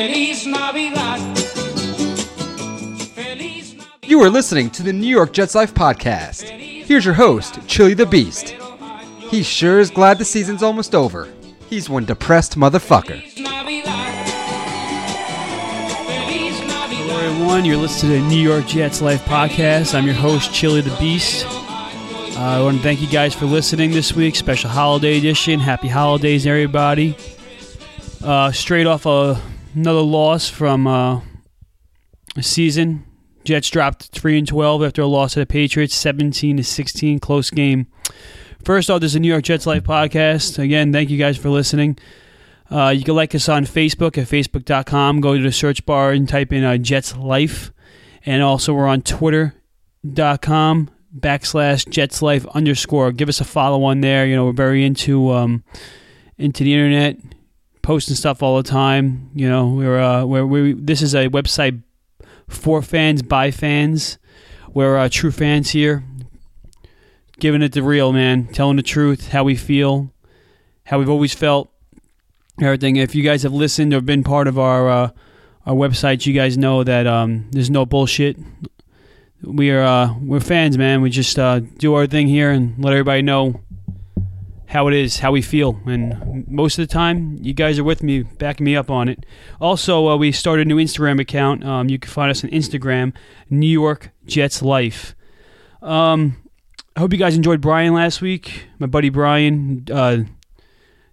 Feliz Navidad. Feliz Navidad. You are listening to the New York Jets Life podcast. Here's your host, Chili the Beast. He sure is glad the season's almost over. He's one depressed motherfucker. Feliz Navidad. Feliz Hello, everyone. You're listening to the New York Jets Life podcast. I'm your host, Chili the Beast. Uh, I want to thank you guys for listening this week. Special holiday edition. Happy holidays, everybody. Uh, straight off a, another loss from uh, a season. Jets dropped three and twelve after a loss to the Patriots, seventeen to sixteen, close game. First off, this is a New York Jets Life podcast. Again, thank you guys for listening. Uh, you can like us on Facebook at facebook.com. Go to the search bar and type in uh, Jets Life. And also, we're on twitter.com backslash Jets Life underscore. Give us a follow on there. You know, we're very into um, into the internet, posting stuff all the time. You know, we're, uh, we're, we this is a website for fans, by fans. We're uh, true fans here. Giving it the real, man. Telling the truth, how we feel, how we've always felt everything. If you guys have listened or been part of our uh, our website, you guys know that um, there's no bullshit. We are uh, we're fans, man. We just uh, do our thing here and let everybody know how it is, how we feel, and most of the time, you guys are with me, backing me up on it. Also, uh, we started a new Instagram account. Um, you can find us on Instagram, New York Jets Life. Um, I hope you guys enjoyed Brian last week. My buddy Brian, uh,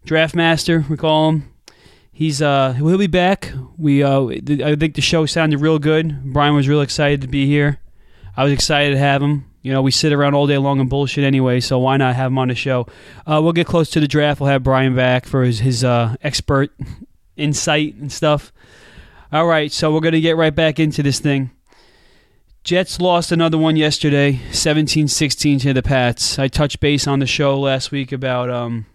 draft master, we call him. He's uh he'll be back. We uh I think the show sounded real good. Brian was real excited to be here. I was excited to have him. You know, we sit around all day long and bullshit anyway, so why not have him on the show? Uh, we'll get close to the draft. We'll have Brian back for his his uh, expert insight and stuff. All right, so we're gonna get right back into this thing. Jets lost another one yesterday, 17-16 to the Pats. I touched base on the show last week about um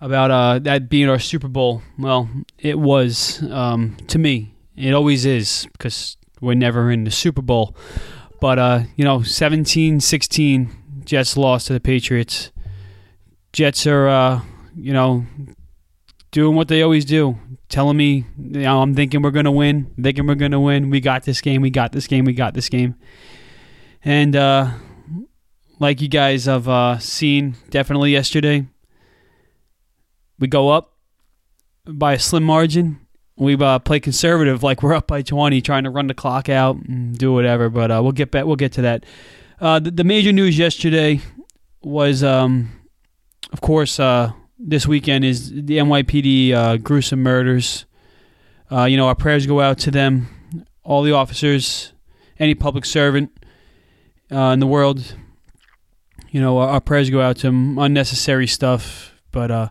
about uh, that being our Super Bowl. Well, it was um, to me. It always is because we're never in the Super Bowl. But uh, you know, 17-16, Jets lost to the Patriots. Jets are uh, you know doing what they always do, telling me, you know, I'm thinking we're gonna win, thinking we're gonna win. We got this game. We got this game. We got this game. And uh, like you guys have uh, seen, definitely yesterday, we go up by a slim margin. We uh, play conservative, like we're up by 20, trying to run the clock out and do whatever. But uh, we'll get back. We'll get to that. Uh, the, the major news yesterday was, um, of course, uh, this weekend is the NYPD uh, gruesome murders. Uh, you know, our prayers go out to them, all the officers, any public servant in the world. You know, our, our prayers go out to them. Unnecessary stuff, but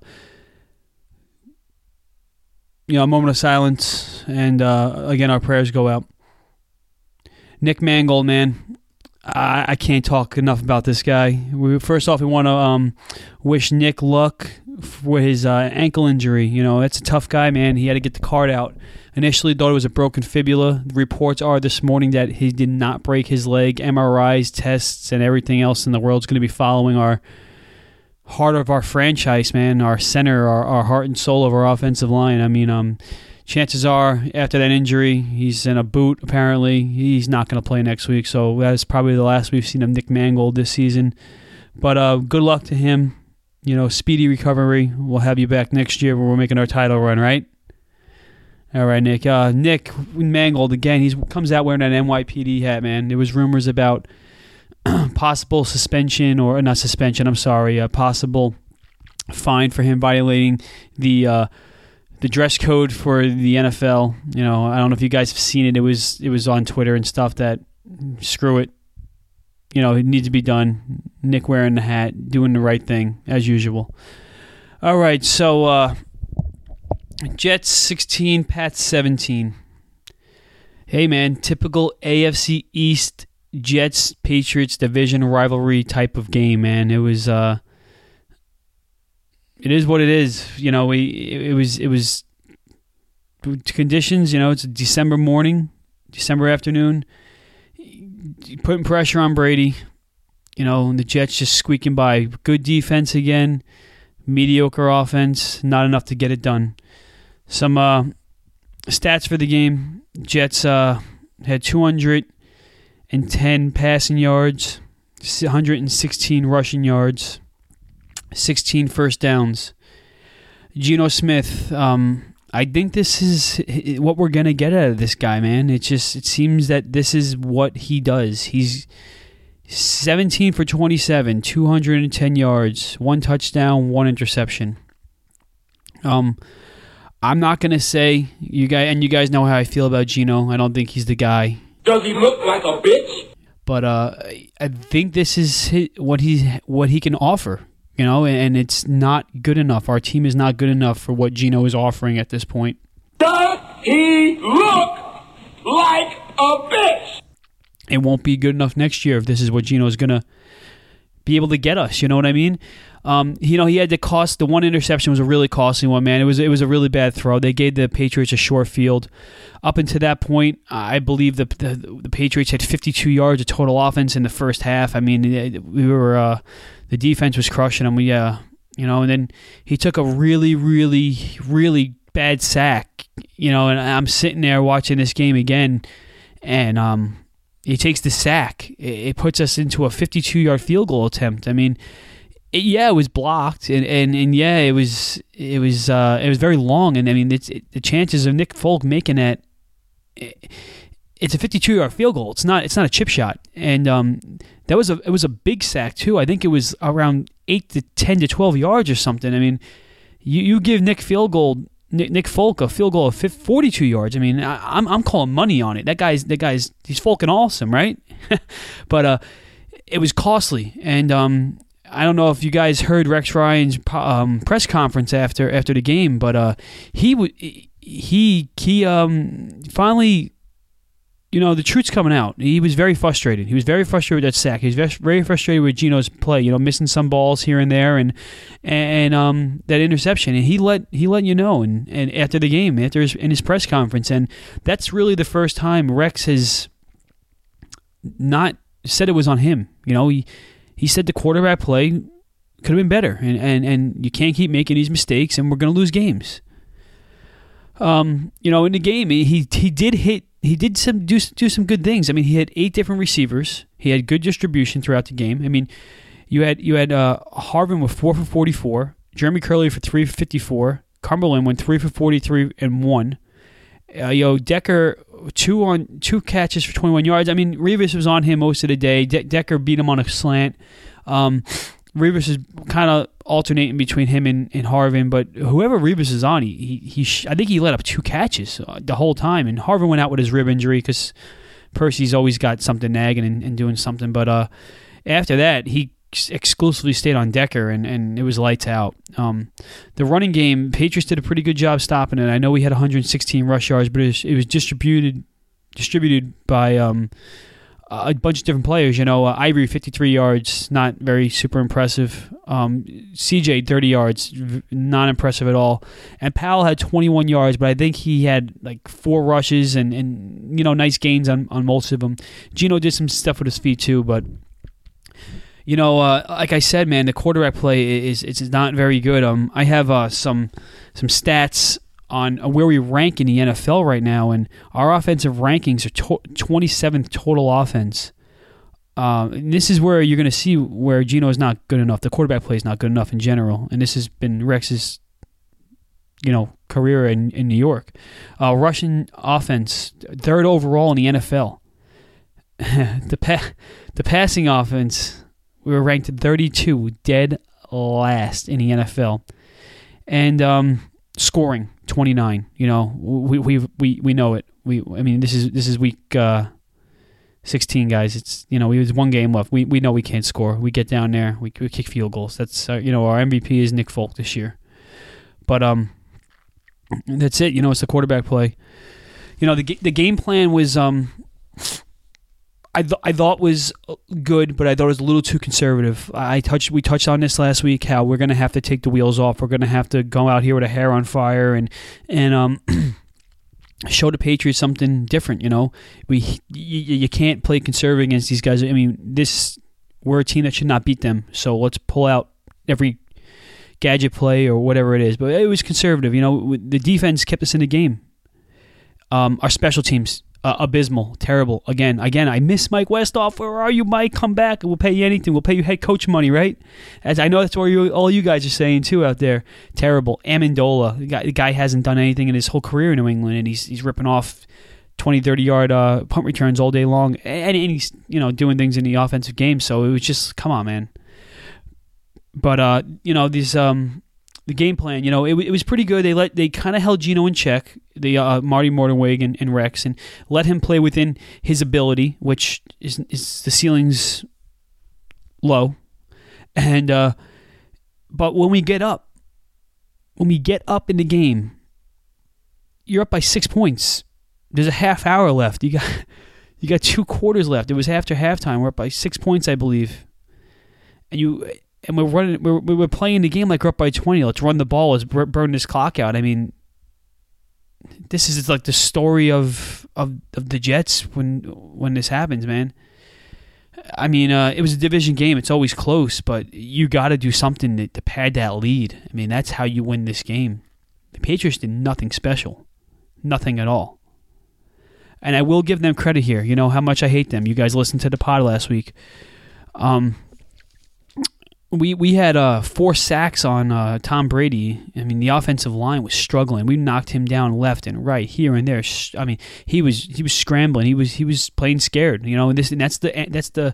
you know, a moment of silence, and uh, again, our prayers go out. Nick Mangold, man, I, I can't talk enough about this guy. We, first off, we want to um, wish Nick luck for his uh, ankle injury. You know, it's a tough guy, man. He had to get the card out. Initially, thought it was a broken fibula. Reports are this morning that he did not break his leg. MRIs, tests, and everything else in the world is going to be following our heart of our franchise, man, our center, our, our heart and soul of our offensive line. I mean, um, chances are after that injury, he's in a boot. Apparently, he's not going to play next week. So that's probably the last we've seen of Nick Mangold this season. But uh, good luck to him. You know, speedy recovery. We'll have you back next year when we're making our title run, right? All right, Nick. Uh, Nick Mangold again. He comes out wearing an NYPD hat, man. There was rumors about possible suspension or not suspension. I'm sorry, a possible fine for him violating the uh, the dress code for the NFL. You know, I don't know if you guys have seen it. It was it was on Twitter and stuff. That screw it. You know, it needs to be done. Nick wearing the hat, doing the right thing as usual. All right, so uh, Jets 16, Pats 17. Hey man, typical AFC East Jets Patriots division rivalry type of game, man. It was uh it is what it is. You know, we it was it was conditions, you know, it's a December morning, December afternoon. Putting pressure on Brady. You know, and the Jets just squeaking by. Good defense again, mediocre offense, not enough to get it done. Some uh stats for the game: Jets uh, had 210 passing yards, 116 rushing yards, 16 first downs. Geno Smith. Um, I think this is what we're gonna get out of this guy, man. It just it seems that this is what he does. He's 17 for 27, 210 yards, one touchdown, one interception. Um, I'm not gonna say you guys, and you guys know how I feel about Geno. I don't think he's the guy. Does he look like a bitch? But uh, I think this is what he what he can offer. You know, and it's not good enough. Our team is not good enough for what Geno is offering at this point. Does he look like a bitch? it won't be good enough next year if this is what Geno is going to be able to get us. You know what I mean? Um, you know, he had to cost the one interception was a really costly one, man. It was it was a really bad throw. They gave the Patriots a short field. Up until that point, I believe the the, the Patriots had 52 yards of total offense in the first half. I mean, we were uh, the defense was crushing them. We uh, you know, and then he took a really, really, really bad sack. You know, and I'm sitting there watching this game again, and um, he takes the sack. It puts us into a 52 yard field goal attempt. I mean, it, yeah, it was blocked, and, and, and yeah, it was it was uh, it was very long, and I mean, it's, it, the chances of Nick Folk making that. It, it's a 52 yard field goal. It's not. It's not a chip shot, and um, that was a. It was a big sack too. I think it was around eight to 10 to 12 yards or something. I mean, you, you give Nick field goal Nick, Nick Folk a field goal of 50, 42 yards. I mean, I, am I'm calling money on it. That guy's that guy's he's fucking awesome, right? but uh, it was costly, and um, I don't know if you guys heard Rex Ryan's um, press conference after after the game, but uh, he he he um finally you know, the truth's coming out. He was very frustrated. He was very frustrated with that sack. He was very frustrated with Geno's play. You know, missing some balls here and there, and and um, that interception. And he let he let you know. And, and after the game, after his in his press conference, and that's really the first time Rex has not said it was on him. You know, he he said the quarterback play could have been better, and and and you can't keep making these mistakes, and we're going to lose games. Um, you know, in the game, he he did hit he did some do do some good things. I mean, he had eight different receivers. He had good distribution throughout the game. I mean, you had you had uh, Harvin with four for forty four, Jeremy Kerley for three for fifty four, Cumberland went three for forty three and one. Uh, yo, Decker two on two catches for twenty one yards. I mean, Revis was on him most of the day. De- Decker beat him on a slant. Um, Revis is kind of alternating between him and, and Harvin, but whoever Revis is on, he, he, he I think he let up two catches uh, the whole time, and Harvin went out with his rib injury because Percy's always got something nagging and, and doing something. But uh, after that, he exclusively stayed on Decker, and, and it was lights out. Um, the running game, Patriots did a pretty good job stopping it. I know we had 116 rush yards, but it was, it was distributed distributed by um, a bunch of different players. You know, uh, Ivory 53 yards, not very super impressive. Um, CJ 30 yards, not impressive at all. And Powell had 21 yards, but I think he had like four rushes and, and you know nice gains on on most of them. Geno did some stuff with his feet too, but. You know, uh, like I said, man, the quarterback play is it's not very good. Um, I have uh, some some stats on where we rank in the NFL right now, and our offensive rankings are 27th total offense. Uh, this is where you're going to see where Geno is not good enough. The quarterback play is not good enough in general, and this has been Rex's, you know, career in, in New York. Uh, rushing offense, third overall in the NFL. the pa- the passing offense, we were ranked 32, dead last in the NFL, and um, scoring 29. You know, we we we we know it. We I mean, this is this is week uh, 16, guys. It's you know, we have one game left. We we know we can't score. We get down there, we, we kick field goals. That's uh, you know, our MVP is Nick Folk this year. But um, that's it. You know, it's the quarterback play. You know, the the game plan was um I, th- I thought was uh, good, but I thought it was a little too conservative. I touched we touched on this last week how we're gonna have to take the wheels off. We're gonna have to go out here with a hair on fire and and um show the Patriots something different. You know, we you, you can't play conservative against these guys. I mean, this we're a team that should not beat them. So let's pull out every gadget play or whatever it is. But it was conservative. You know, the defense kept us in the game. Um, our special teams uh, abysmal, terrible. Again, again, I miss Mike Westhoff. Where are you, Mike? Come back. We'll pay you anything. We'll pay you head coach money, right? As I know that's what you, all you guys are saying too out there. Terrible. Amendola, the guy, the guy hasn't done anything in his whole career in New England, and he's he's ripping off 20, 30 yard uh, punt returns all day long, and, and he's you know doing things in the offensive game. So it was just come on, man. But uh, you know these um the game plan, you know, it, it was pretty good. They let they kind of held Geno in check, the uh, Marty Mornhinweg and, and Rex, and let him play within his ability, which is, is the ceiling's low. And uh, but when we get up, when we get up in the game, you're up by six points. There's a half hour left. You got you got two quarters left. It was after halftime. We're up by six points, I believe. And you and we're running, we're, we're playing the game like we're up by 20. Let's run the ball. Let's burn this clock out. I mean, this is like the story of, of, of the Jets when when this happens, man. I mean, uh, it was a division game. It's always close, but you got to do something to, to pad that lead. I mean, that's how you win this game. The Patriots did nothing special, nothing at all. And I will give them credit here. You know how much I hate them. You guys listened to the pod last week. Um, we we had uh, four sacks on uh, Tom Brady. I mean, the offensive line was struggling. We knocked him down left and right, here and there. I mean, he was he was scrambling. He was he was playing scared. You know, and this and that's the that's the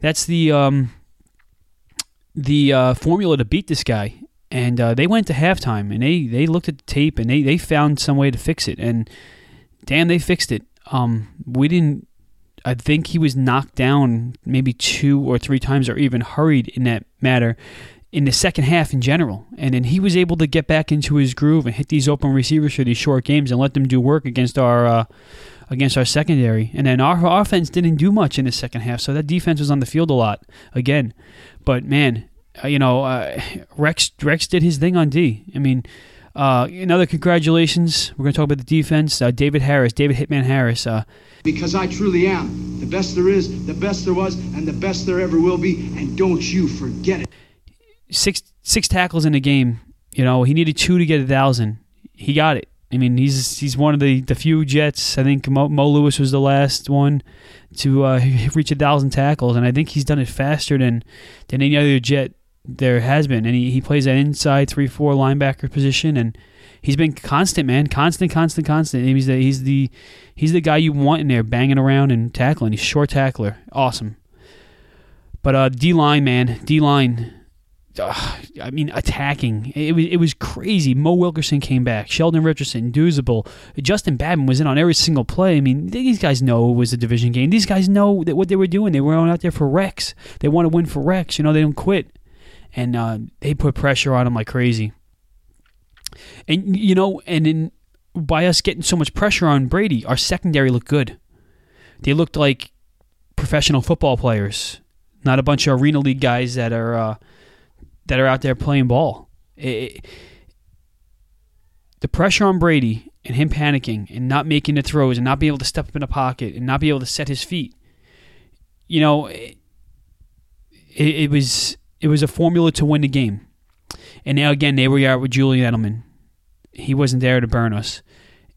that's the um the uh, formula to beat this guy. And uh, they went to halftime and they they looked at the tape and they they found some way to fix it. And damn, they fixed it. Um, we didn't I think he was knocked down maybe two or three times or even hurried in that matter in the second half in general. And then he was able to get back into his groove and hit these open receivers for these short games and let them do work against our uh, against our secondary. And then our offense didn't do much in the second half, so that defense was on the field a lot again. But man, uh, you know, uh, Rex Rex did his thing on D. I mean. Uh, another congratulations. We're going to talk about the defense. Uh, David Harris, David Hitman Harris, uh, because I truly am the best there is, the best there was, and the best there ever will be. And don't you forget it. Six six tackles in the game. You know, he needed two to get a thousand. He got it. I mean, he's he's one of the, the few Jets. I think Mo, Mo Lewis was the last one to uh, reach a thousand tackles, and I think he's done it faster than than any other Jet there has been. And he, he plays that inside three four linebacker position, and he's been constant, man, constant, constant, constant. He's the he's the he's the guy you want in there, banging around and tackling. He's short tackler, awesome. But uh, D line, man, D line. I mean, attacking. It was it was crazy. Mo Wilkerson came back. Sheldon Richardson, Douzable, Justin Badman was in on every single play. I mean, these guys know it was a division game. These guys know that what they were doing. They were out there for Rex. They want to win for Rex. You know, they don't quit, and uh, they put pressure on him like crazy. And you know, and in by us getting so much pressure on Brady, our secondary looked good. They looked like professional football players, not a bunch of arena league guys that are uh, that are out there playing ball. It, the pressure on Brady and him panicking and not making the throws and not being able to step up in a pocket and not be able to set his feet. You know, it, it was it was a formula to win the game. And now again, there we are with Julian Edelman. He wasn't there to burn us.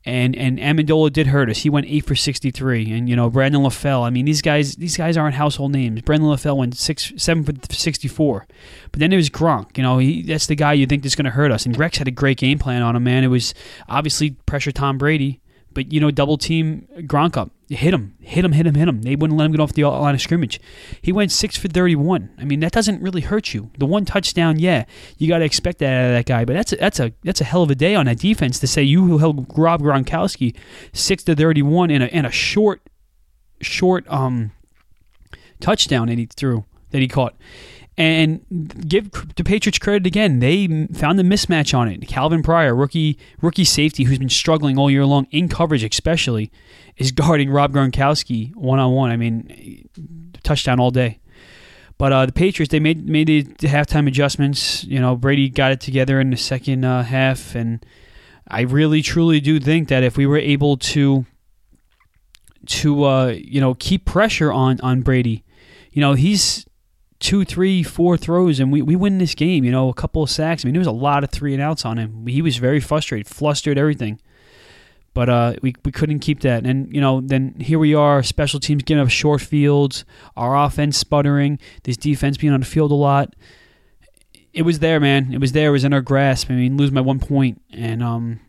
And and Amendola did hurt us. He went eight for sixty three. And you know, Brandon LaFell. I mean, these guys these guys aren't household names. Brandon LaFell went six seven for sixty four. But then there was Gronk. You know, he that's the guy you think is going to hurt us. And Rex had a great game plan on him. Man, it was obviously pressure Tom Brady but you know, double team Gronk up, hit him, hit him, hit him, hit him. They wouldn't let him get off the line of scrimmage. He went six for thirty-one. I mean, that doesn't really hurt you. The one touchdown, yeah, you got to expect that out of that guy. But that's a, that's a that's a hell of a day on that defense to say you held Rob Gronkowski six to thirty-one in a in a short short um touchdown that he threw that he caught. And give the Patriots credit again. They found the mismatch on it. Calvin Pryor, rookie rookie safety, who's been struggling all year long in coverage, especially, is guarding Rob Gronkowski one on one. I mean, touchdown all day. But uh, the Patriots, they made made the halftime adjustments. You know, Brady got it together in the second uh, half, and I really truly do think that if we were able to to uh, you know keep pressure on on Brady, you know he's two, three, four throws, and we, we win this game. You know, a couple of sacks. I mean, there was a lot of three and outs on him. He was very frustrated, flustered, everything. But uh, we we couldn't keep that, and you know, then here we are, special teams getting up short fields, our offense sputtering, this defense being on the field a lot. It was there, man. It was there. It was in our grasp. I mean, lose my one point, and um,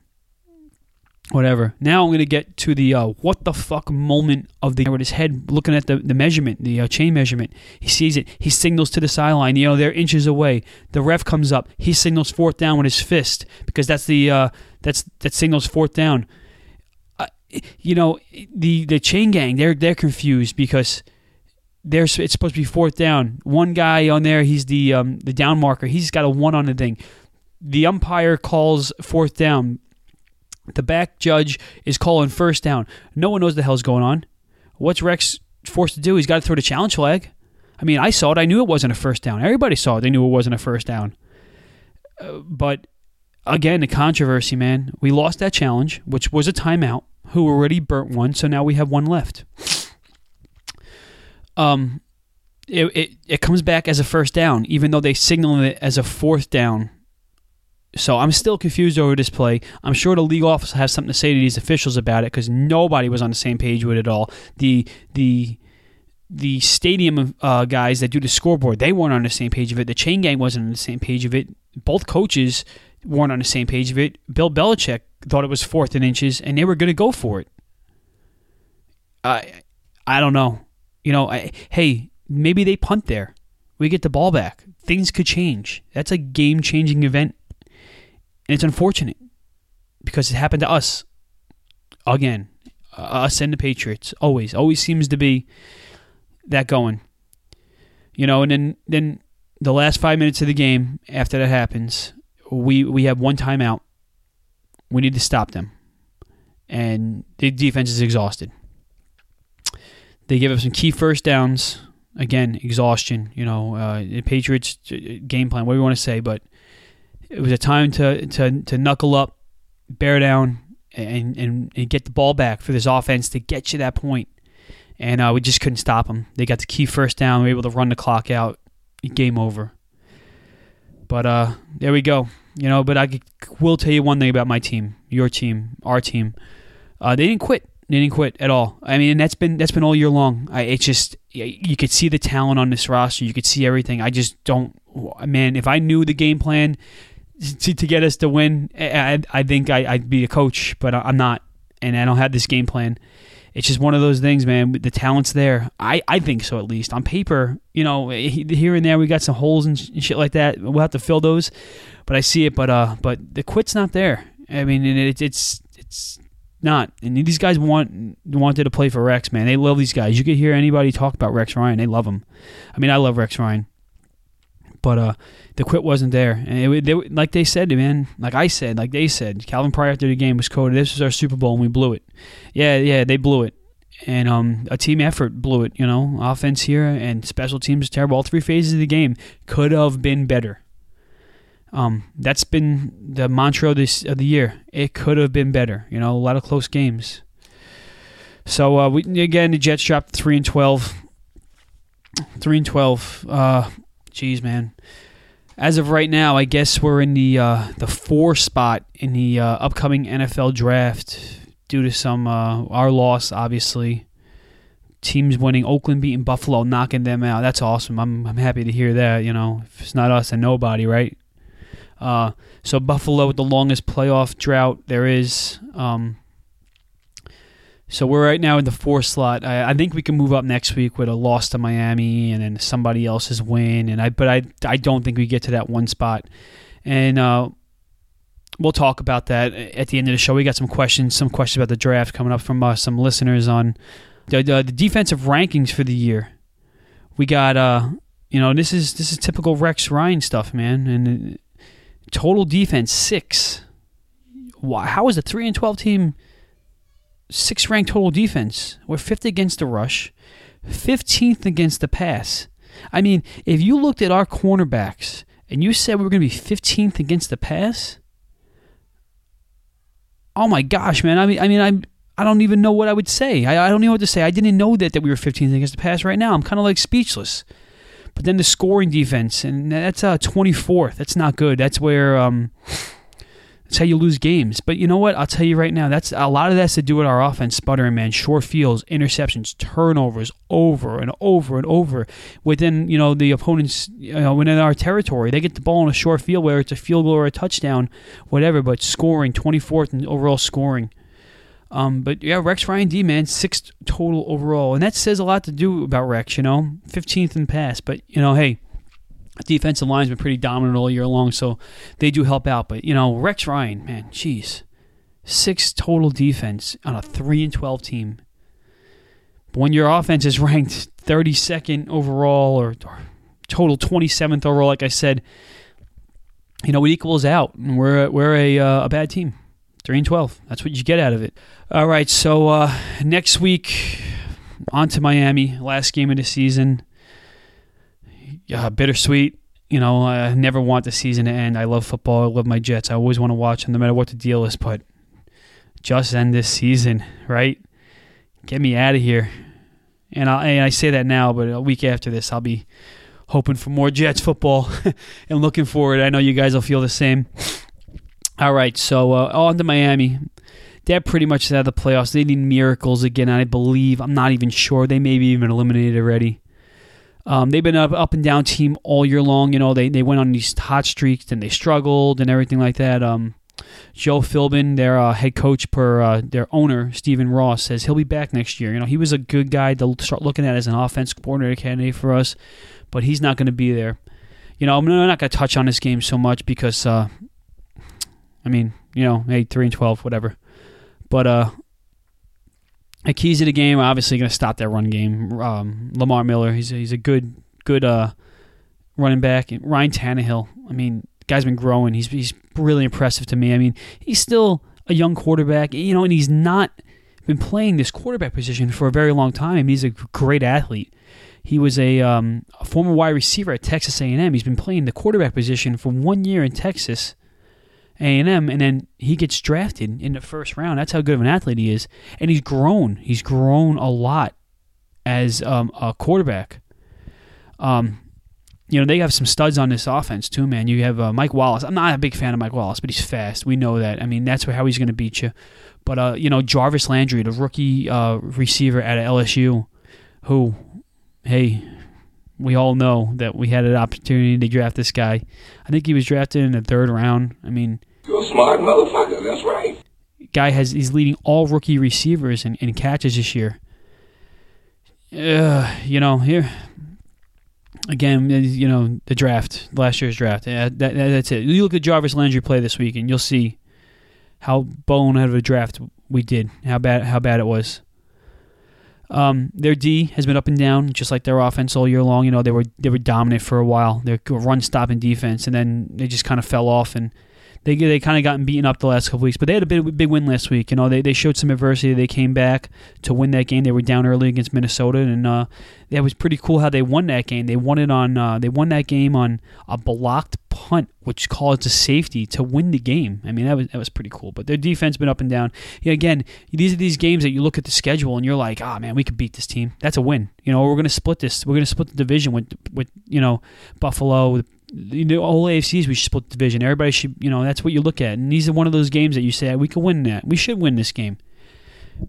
whatever. Now I'm going to get to the uh, what the fuck moment of the with his head looking at the, the measurement, the uh, chain measurement. He sees it. He signals to the sideline. You know, they're inches away. The ref comes up. He signals fourth down with his fist because that's the uh, that's that signals fourth down. Uh, you know, the the chain gang they're they're confused because. There's, it's supposed to be fourth down. One guy on there, he's the um, the down marker. He's got a one on the thing. The umpire calls fourth down the back judge is calling first down. No one knows the hell's going on. What's Rex forced to do? He's got to throw the challenge flag. I mean, I saw it. I knew it wasn't a first down. Everybody saw it. They knew it wasn't a first down. Uh, but again, the controversy, man. We lost that challenge, which was a timeout. Who already burnt one, so now we have one left. Um, it, it it comes back as a first down, even though they signaled it as a fourth down so I'm still confused over this play. I'm sure the league office has something to say to these officials about it because nobody was on the same page with it all. The the the stadium uh, guys that do the scoreboard they weren't on the same page of it. The chain gang wasn't on the same page of it. Both coaches weren't on the same page of it. Bill Belichick thought it was fourth and inches, and they were going to go for it. I I don't know. You know, I, hey, maybe they punt there. We get the ball back. Things could change. That's a game changing event and it's unfortunate because it happened to us again. Uh, us and the Patriots always, always seems to be that going. You know, and then then the last five minutes of the game after that happens, we we have one timeout. We need to stop them, and the defense is exhausted. They give up some key first downs. Again, exhaustion. You know, uh, the Patriots uh, game plan, whatever you want to say, but it was a time to to to knuckle up, bear down, and and, and get the ball back for this offense to get you that point. And uh, we just couldn't stop them. They got the key first down. We were able to run the clock out. Game over. But uh, there we go. You know, but I will tell you one thing about my team, your team, our team. Uh, they didn't quit. They didn't quit at all. I mean, that's been that's been all year long. I, it's just you could see the talent on this roster. You could see everything. I just don't. Man, if I knew the game plan to, to get us to win, I, I think I, would be a coach, but I'm not, and I don't have this game plan. It's just one of those things, man. The talent's there. I, I think so, at least on paper. You know, here and there we got some holes and shit like that. We'll have to fill those, but I see it. But uh, but the quit's not there. I mean, it, it's it's not. And these guys want wanted to play for Rex, man. They love these guys. You could hear anybody talk about Rex Ryan. They love him. I mean, I love Rex Ryan. But uh, the quit wasn't there, and it, they, like they said, man, like I said, like they said, Calvin Pryor after the game was quoted, "This was our Super Bowl, and we blew it." Yeah, yeah, they blew it, and um, a team effort blew it. You know, offense here and special teams terrible. All three phases of the game could have been better. Um, that's been the mantra this of the year. It could have been better. You know, a lot of close games. So uh, we again the Jets dropped three and twelve. Three and twelve. Uh, Jeez, man. As of right now, I guess we're in the uh, the four spot in the uh, upcoming NFL draft due to some uh, our loss, obviously. Teams winning, Oakland beating Buffalo, knocking them out. That's awesome. I'm I'm happy to hear that. You know, if it's not us, and nobody, right? Uh, so Buffalo with the longest playoff drought there is. Um, so we're right now in the four slot. I, I, think we can move up next week with a loss to Miami and then somebody else's win. And I, but I, I don't think we get to that one spot. And uh, we'll talk about that at the end of the show. We got some questions, some questions about the draft coming up from uh, some listeners on the, the, the, defensive rankings for the year. We got, uh, you know, this is this is typical Rex Ryan stuff, man. And total defense six. How is a three and twelve team? Six ranked total defense. We're fifth against the rush, 15th against the pass. I mean, if you looked at our cornerbacks and you said we were going to be 15th against the pass, oh my gosh, man. I mean, I mean, I'm. I don't even know what I would say. I, I don't know what to say. I didn't know that, that we were 15th against the pass right now. I'm kind of like speechless. But then the scoring defense, and that's uh, 24th. That's not good. That's where um, That's how you lose games. But you know what? I'll tell you right now. That's a lot of that's to do with our offense sputtering, man. Short fields, interceptions, turnovers, over and over and over within you know the opponent's you know within our territory. They get the ball in a short field, whether it's a field goal or a touchdown, whatever. But scoring, twenty fourth in overall scoring. Um, but yeah, Rex Ryan D man, sixth total overall, and that says a lot to do about Rex. You know, fifteenth in pass. But you know, hey defensive line's been pretty dominant all year long, so they do help out. But you know, Rex Ryan, man, jeez, six total defense on a three and twelve team. But when your offense is ranked thirty second overall or, or total twenty seventh overall, like I said, you know it equals out, and we're we're a uh, a bad team. Three and twelve. That's what you get out of it. All right, so uh, next week on to Miami, last game of the season uh, bittersweet. You know, I never want the season to end. I love football. I love my Jets. I always want to watch them, no matter what the deal is. But just end this season, right? Get me out of here. And I, and I say that now, but a week after this, I'll be hoping for more Jets football and looking forward. I know you guys will feel the same. All right, so uh, on to Miami. They're pretty much out of the playoffs. They need miracles again. I believe. I'm not even sure. They may be even eliminated already. Um, they've been up up and down team all year long. You know, they they went on these hot streaks and they struggled and everything like that. Um, Joe Philbin, their uh, head coach per uh, their owner Stephen Ross says he'll be back next year. You know, he was a good guy to start looking at as an offense coordinator candidate for us, but he's not going to be there. You know, I'm not going to touch on this game so much because, uh, I mean, you know, hey, three and twelve, whatever. But uh, the keys of the game obviously going to stop that run game. Um, Lamar Miller, he's he's a good good uh, running back. And Ryan Tannehill, I mean, guy's been growing. He's he's really impressive to me. I mean, he's still a young quarterback, you know, and he's not been playing this quarterback position for a very long time. He's a great athlete. He was a, um, a former wide receiver at Texas A&M. He's been playing the quarterback position for one year in Texas a&M, and then he gets drafted in the first round. That's how good of an athlete he is, and he's grown. He's grown a lot as um, a quarterback. Um, you know they have some studs on this offense too, man. You have uh, Mike Wallace. I'm not a big fan of Mike Wallace, but he's fast. We know that. I mean, that's how he's going to beat you. But uh, you know Jarvis Landry, the rookie uh, receiver at LSU, who, hey, we all know that we had an opportunity to draft this guy. I think he was drafted in the third round. I mean, you're a smart motherfucker. That's right. Guy has he's leading all rookie receivers in, in catches this year. Uh, you know here again, you know the draft, last year's draft. Yeah, that, that, that's it. You look at Jarvis Landry play this week, and you'll see how bonehead of a draft we did. How bad how bad it was. Um, their D has been up and down, just like their offense all year long. You know they were they were dominant for a while. Their run stopping defense, and then they just kind of fell off and they they kind of gotten beaten up the last couple weeks, but they had a big big win last week. You know, they they showed some adversity. They came back to win that game. They were down early against Minnesota, and uh, that was pretty cool how they won that game. They won it on uh, they won that game on a blocked punt, which caused a safety to win the game. I mean, that was that was pretty cool. But their defense been up and down. Yeah, again, these are these games that you look at the schedule and you're like, ah, oh, man, we could beat this team. That's a win. You know, we're going to split this. We're going to split the division with with you know Buffalo, you know, all AFCs we should split the division. Everybody should, you know, that's what you look at. And these are one of those games that you say we can win that. We should win this game.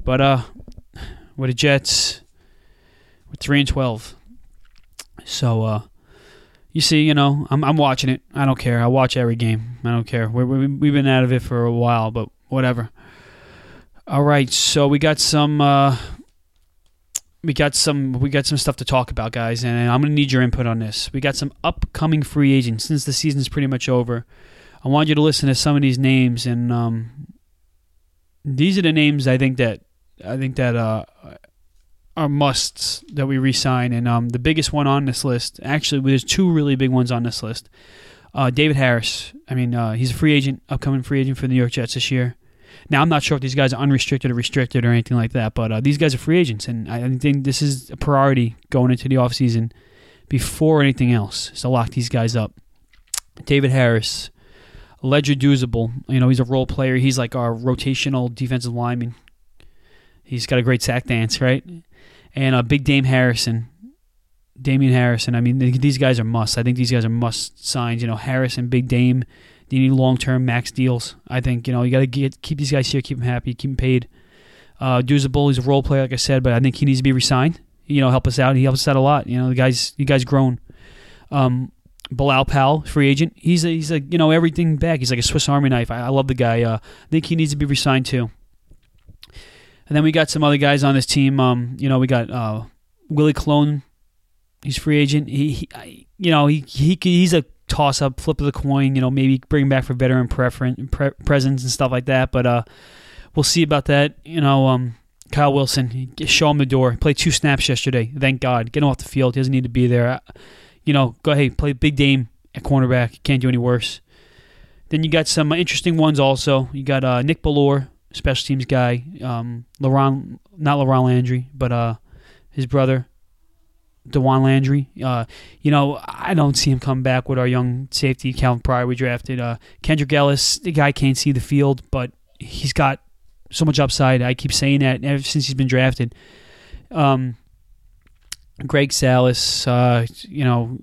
But uh, with the Jets, we're three and twelve. So uh, you see, you know, I'm I'm watching it. I don't care. I watch every game. I don't care. we we've been out of it for a while, but whatever. All right, so we got some. Uh, we got some we got some stuff to talk about, guys, and I'm gonna need your input on this. We got some upcoming free agents since the season's pretty much over. I want you to listen to some of these names, and um, these are the names I think that I think that uh, are musts that we resign. And um, the biggest one on this list, actually, there's two really big ones on this list. Uh, David Harris. I mean, uh, he's a free agent, upcoming free agent for the New York Jets this year. Now, I'm not sure if these guys are unrestricted or restricted or anything like that, but uh, these guys are free agents, and I think this is a priority going into the offseason before anything else is to lock these guys up. David Harris, Leger Douzable, you know, he's a role player. He's like our rotational defensive lineman. He's got a great sack dance, right? And uh, Big Dame Harrison, Damian Harrison. I mean, these guys are must. I think these guys are must signs. You know, Harris and Big Dame, They need long term max deals. I think you know you got to get keep these guys here, keep them happy, keep them paid. Uh, Douzable, he's a role player, like I said, but I think he needs to be resigned. You know, help us out. He helps us out a lot. You know, the guys, you guys grown. Um, Bilal free agent. He's a, he's a you know everything back. He's like a Swiss Army knife. I, I love the guy. Uh, I think he needs to be resigned too. And then we got some other guys on this team. Um, you know, we got uh, Willie Colon. He's free agent. He, he you know, he, he he's a toss up, flip of the coin. You know, maybe bring back for veteran preference, pre- presence and stuff like that. But uh, we'll see about that. You know, um, Kyle Wilson, show him the door. Played two snaps yesterday. Thank God. Get him off the field. He doesn't need to be there you know, go ahead, play big game at cornerback. Can't do any worse. Then you got some interesting ones also. You got uh, Nick Bellore, special teams guy. Um, Laron, not Laron Landry, but uh, his brother, Dawan Landry. Uh, you know, I don't see him come back with our young safety, Calvin Pryor, we drafted. Uh, Kenrick Ellis, the guy can't see the field, but he's got so much upside. I keep saying that ever since he's been drafted. Um, Greg Salas, uh, you know,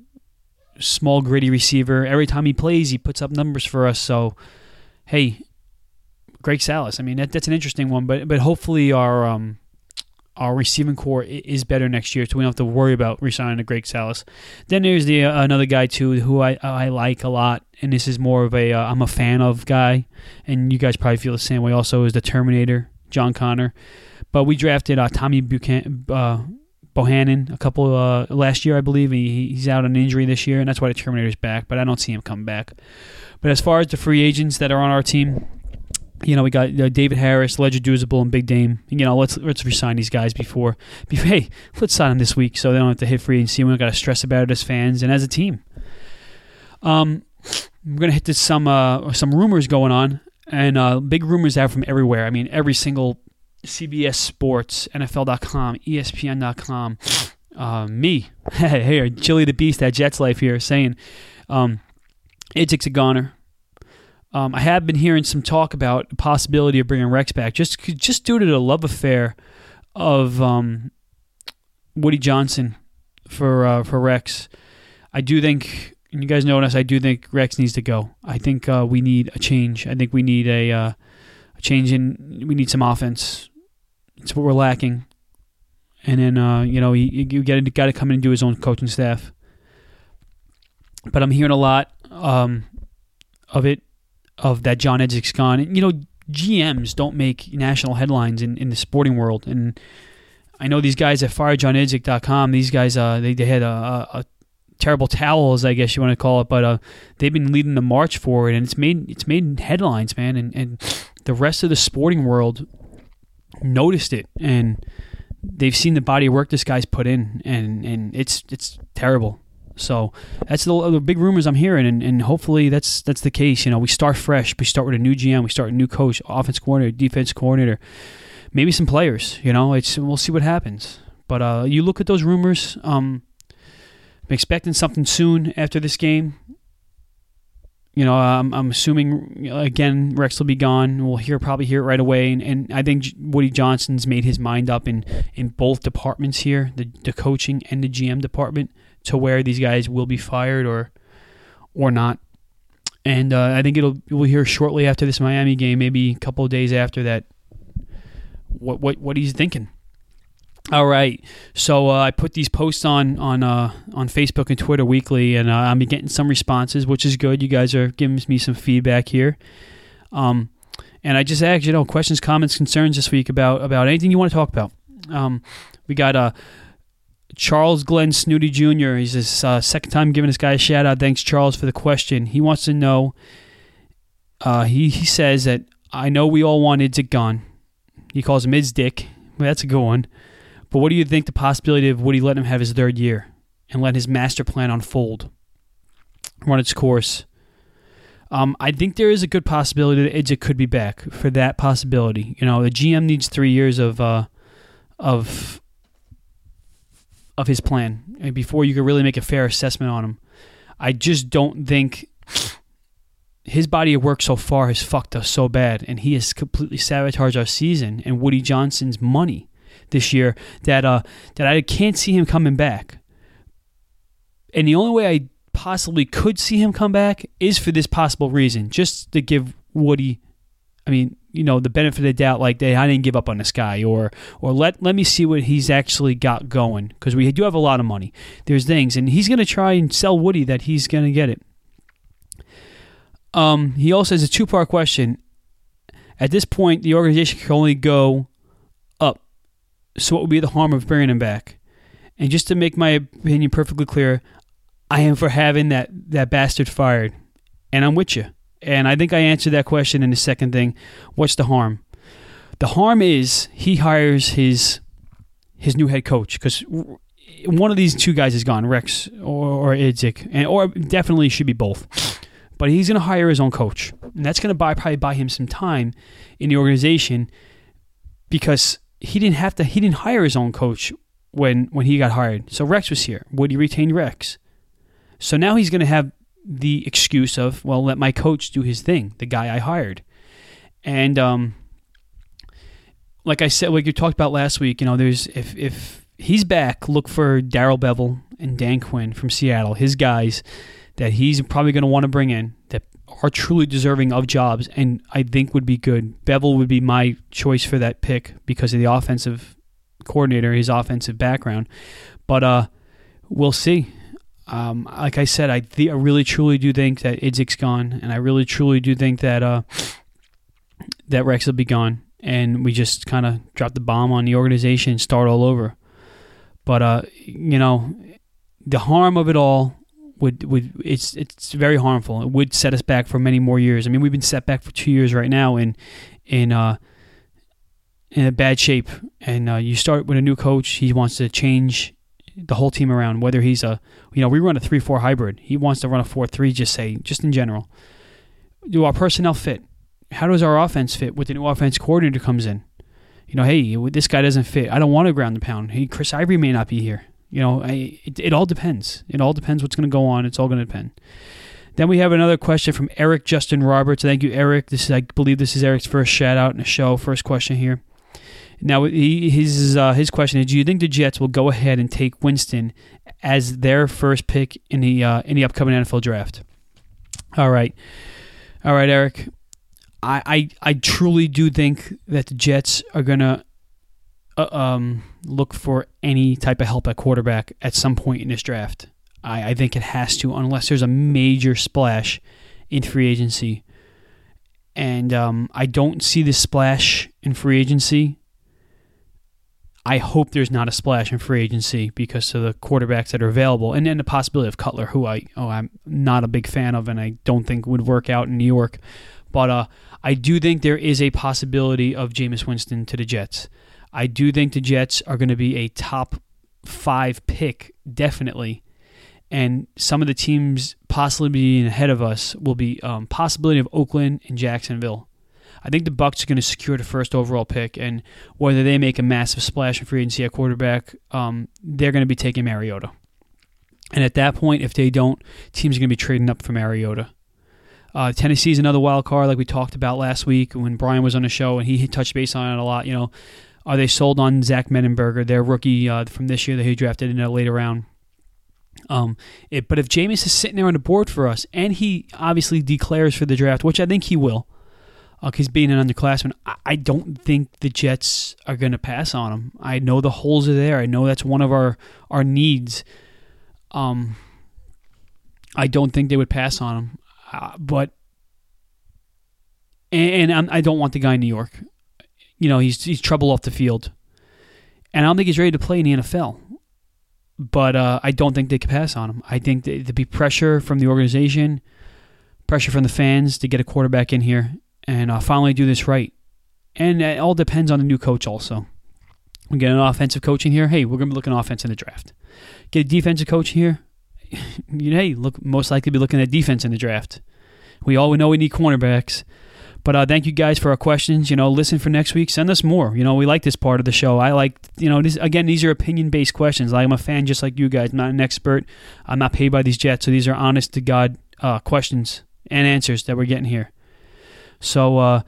small gritty receiver. Every time he plays, he puts up numbers for us. So, hey, Greg Salas. I mean, that, that's an interesting one. But but hopefully our um, our receiving core is better next year, so we don't have to worry about resigning a Greg Salas. Then there's the uh, another guy too who I I like a lot, and this is more of a uh, a fan of guy, and you guys probably feel the same way. Also, is the Terminator John Conner, but we drafted uh, Tommy Buchanan. Uh, Bohanon a couple uh, last year, I believe. He, he's out on injury this year, and that's why the Terminator's back. But I don't see him come back. But as far as the free agents that are on our team, you know, we got David Harris, Leger Douzable, and Big Dame. You know, let's let's resign these guys before, before. Hey, let's sign them this week so they don't have to hit free agency. We don't got to stress about it as fans and as a team. Um, we're gonna hit this some uh, some rumors going on, and uh, big rumors out from everywhere. I mean, every single CBS Sports, NFL.com, ESPN.com, uh, me, hey, hey, Chili the Beast at Jets Life here saying um, Idzik's a goner. Um, I have been hearing some talk about the possibility of bringing Rex back, just just due to the love affair of um, Woody Johnson for uh, for Rex. I do think, and you guys know us. I do think Rex needs to go. I think uh, we need a change. I think we need a, uh, a change in. We need some offense. It's what we're lacking. And then uh, you know you, you got got to come in and do his own coaching staff. But I'm hearing a lot um, of it, of that John Idzik's gone. And, you know, GMs don't make national headlines in, in the sporting world, and I know these guys at FireJohnIdzik.com. These guys, uh, they they had a, a, a terrible towels, I guess you want to call it, but uh, they've been leading the march forward, and it's made it's made headlines, man. And, and the rest of the sporting world noticed it and they've seen the body of work this guy's put in and and it's it's terrible so that's the, the big rumors I'm hearing, and, and hopefully that's that's the case. You know, we start fresh. We start with a new GM. We start a new coach, offense coordinator, defense coordinator, maybe some players. You know, it's we'll see what happens. But uh, you look at those rumors. Um, I'm expecting something soon after this game. You know, I'm, I'm assuming again Rex will be gone. We'll hear probably hear it right away, and, and I think Woody Johnson's made his mind up in, in both departments here, the the coaching and the GM department, to where these guys will be fired or or not. And uh, I think it'll we'll hear shortly after this Miami game, maybe a couple of days after that, what what what he's thinking. All right, so uh, I put these posts on on uh, on Facebook and Twitter weekly, and uh, I'm getting some responses, which is good. You guys are giving me some feedback here, um, and I just asked you know questions, comments, concerns this week about about anything you want to talk about. Um, we got uh, Charles Glenn Snooty Jr. He's his uh, second time giving this guy a shout out. Thanks, Charles, for the question. He wants to know. Uh, he he says that I know we all want Idzik gone. He calls him Idz Dick. Well, that's a good one. But what do you think the possibility of would he let him have his third year and let his master plan unfold, run its course? Um, I think there is a good possibility that Idzik could be back for that possibility. You know, the GM needs three years of uh, of of his plan before you can really make a fair assessment on him. I just don't think his body of work so far has fucked us so bad, and he has completely sabotaged our season and Woody Johnson's money this year that uh, that I can't see him coming back. And the only way I possibly could see him come back is for this possible reason, just to give Woody, I mean, you know, the benefit of the doubt, like, hey, I didn't give up on this guy, or or let let me see what he's actually got going, because we do have a lot of money. There's things, and he's going to try and sell Woody that he's going to get it. Um, he also has a two part question. At this point, the organization can only go up. So, what would be the harm of bringing him back? And just to make my opinion perfectly clear, I am for having that, that bastard fired. And I'm with you. And I think I answered that question in the second thing. What's the harm? The harm is he hires his his new head coach because one of these two guys is gone, Rex or, or Idzik, and or definitely should be both. But he's going to hire his own coach, and that's going to buy probably buy him some time in the organization because he didn't have to. He didn't hire his own coach when when he got hired. So Rex was here. Would he retain Rex? So now he's going to have the excuse of, well, let my coach do his thing, the guy I hired. And um, like I said, like you talked about last week, you know, there's if if he's back, look for Darrell Bevell and Dan Quinn from Seattle, his guys that he's probably going to want to bring in that are truly deserving of jobs, and I think would be good. Bevell would be my choice for that pick because of the offensive coordinator, his offensive background. But uh, we'll see. Um, like I said, I, th- I really truly do think that Idzik's gone, and I really truly do think that uh, that Rex will be gone, and we just kind of drop the bomb on the organization and start all over. But uh, you know, the harm of it all would would it's it's very harmful. It would set us back for many more years. I mean, we've been set back for two years right now in in uh, in a bad shape, and uh, you start with a new coach. He wants to change the whole team around. Whether he's a, you know, we run a three-four hybrid. He wants to run a four-three. Just say, just in general, do our personnel fit? How does our offense fit with the new offense coordinator comes in? You know, hey, this guy doesn't fit. I don't want to ground the pound. Hey, Chris Ivory may not be here. You know, I, it, it all depends. It all depends what's going to go on. It's all going to depend. Then we have another question from Eric Justin Roberts. Thank you, Eric. This is, I believe, this is Eric's first shout out in the show. First question here. Now, his uh, his question is: Do you think the Jets will go ahead and take Winston as their first pick in the uh, in the upcoming NFL draft? All right, all right, Eric. I I, I truly do think that the Jets are gonna uh, um, look for any type of help at quarterback at some point in this draft. I, I think it has to, unless there's a major splash in free agency. And um, I don't see the splash in free agency I hope there's not a splash in free agency because of the quarterbacks that are available, and then the possibility of Cutler, who I oh I'm not a big fan of, and I don't think would work out in New York. But uh, I do think there is a possibility of Jameis Winston to the Jets. I do think the Jets are going to be a top five pick, definitely. And some of the teams possibly being ahead of us will be um, possibility of Oakland and Jacksonville. I think the Bucs are going to secure the first overall pick, and whether they make a massive splash in free agency at quarterback, um, they're going to be taking Mariota. And at that point, if they don't, teams are going to be trading up for Mariota. Uh, Tennessee is another wild card, like we talked about last week when Brian was on the show, and he touched base on it a lot. You know, are they sold on Zach Mettenberger, their rookie uh, from this year that he drafted in a later round? Um, it, but if Jameis is sitting there on the board for us, and he obviously declares for the draft, which I think he will, because uh, being an underclassman, I, I don't think the Jets are going to pass on him. I know the holes are there. I know that's one of our our needs. Um, I don't think they would pass on him, uh, but and, and I don't want the guy in New York. You know, he's he's trouble off the field, and I don't think he's ready to play in the NFL. But uh, I don't think they could pass on him. I think there'd be pressure from the organization, pressure from the fans to get a quarterback in here, and uh, finally do this right. And it all depends on the new coach also. We get an offensive coach in here. Hey, we're going to be looking offense in the draft. Get a defensive coach here. you know, hey, look, most likely be looking at defense in the draft. We all know we need cornerbacks. But uh, thank you guys for our questions. You know, listen for next week. Send us more. You know, we like this part of the show. I like, you know, this, again, these are opinion based questions. I'm a fan just like you guys. I'm not an expert. I'm not paid by these jets. So these are honest to God uh, questions and answers that we're getting here. So uh,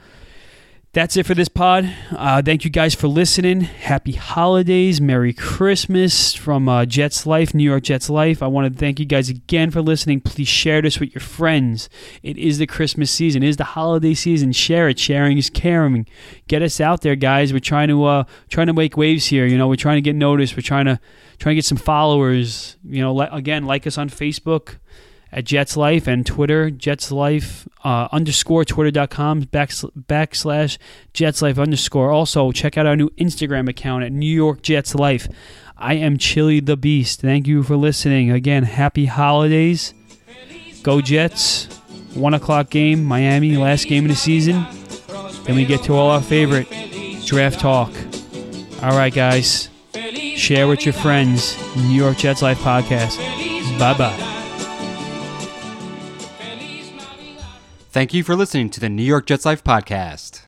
That's it for this pod. Uh, thank you guys for listening. Happy holidays. Merry Christmas from uh, Jets Life, New York Jets Life. I want to thank you guys again for listening. Please share this with your friends. It is the Christmas season, it is the holiday season. Share it. Sharing is caring. Get us out there, guys. We're trying to uh, trying to make waves here. You know, we're trying to get noticed. We're trying to trying to get some followers. You know, li- again, like us on Facebook at Jets Life and Twitter, Jets Life uh, underscore twitter.com backslash, backslash Jets Life underscore. Also, check out our new Instagram account at New York Jets Life. I am Chili the Beast. Thank you for listening. Again, happy holidays. Go Jets. One o'clock game, Miami, last game of the season. Then we get to all our favorite draft talk. All right, guys. Share with your friends. New York Jets Life podcast. Bye bye. Thank you for listening to the New York Jets Life podcast.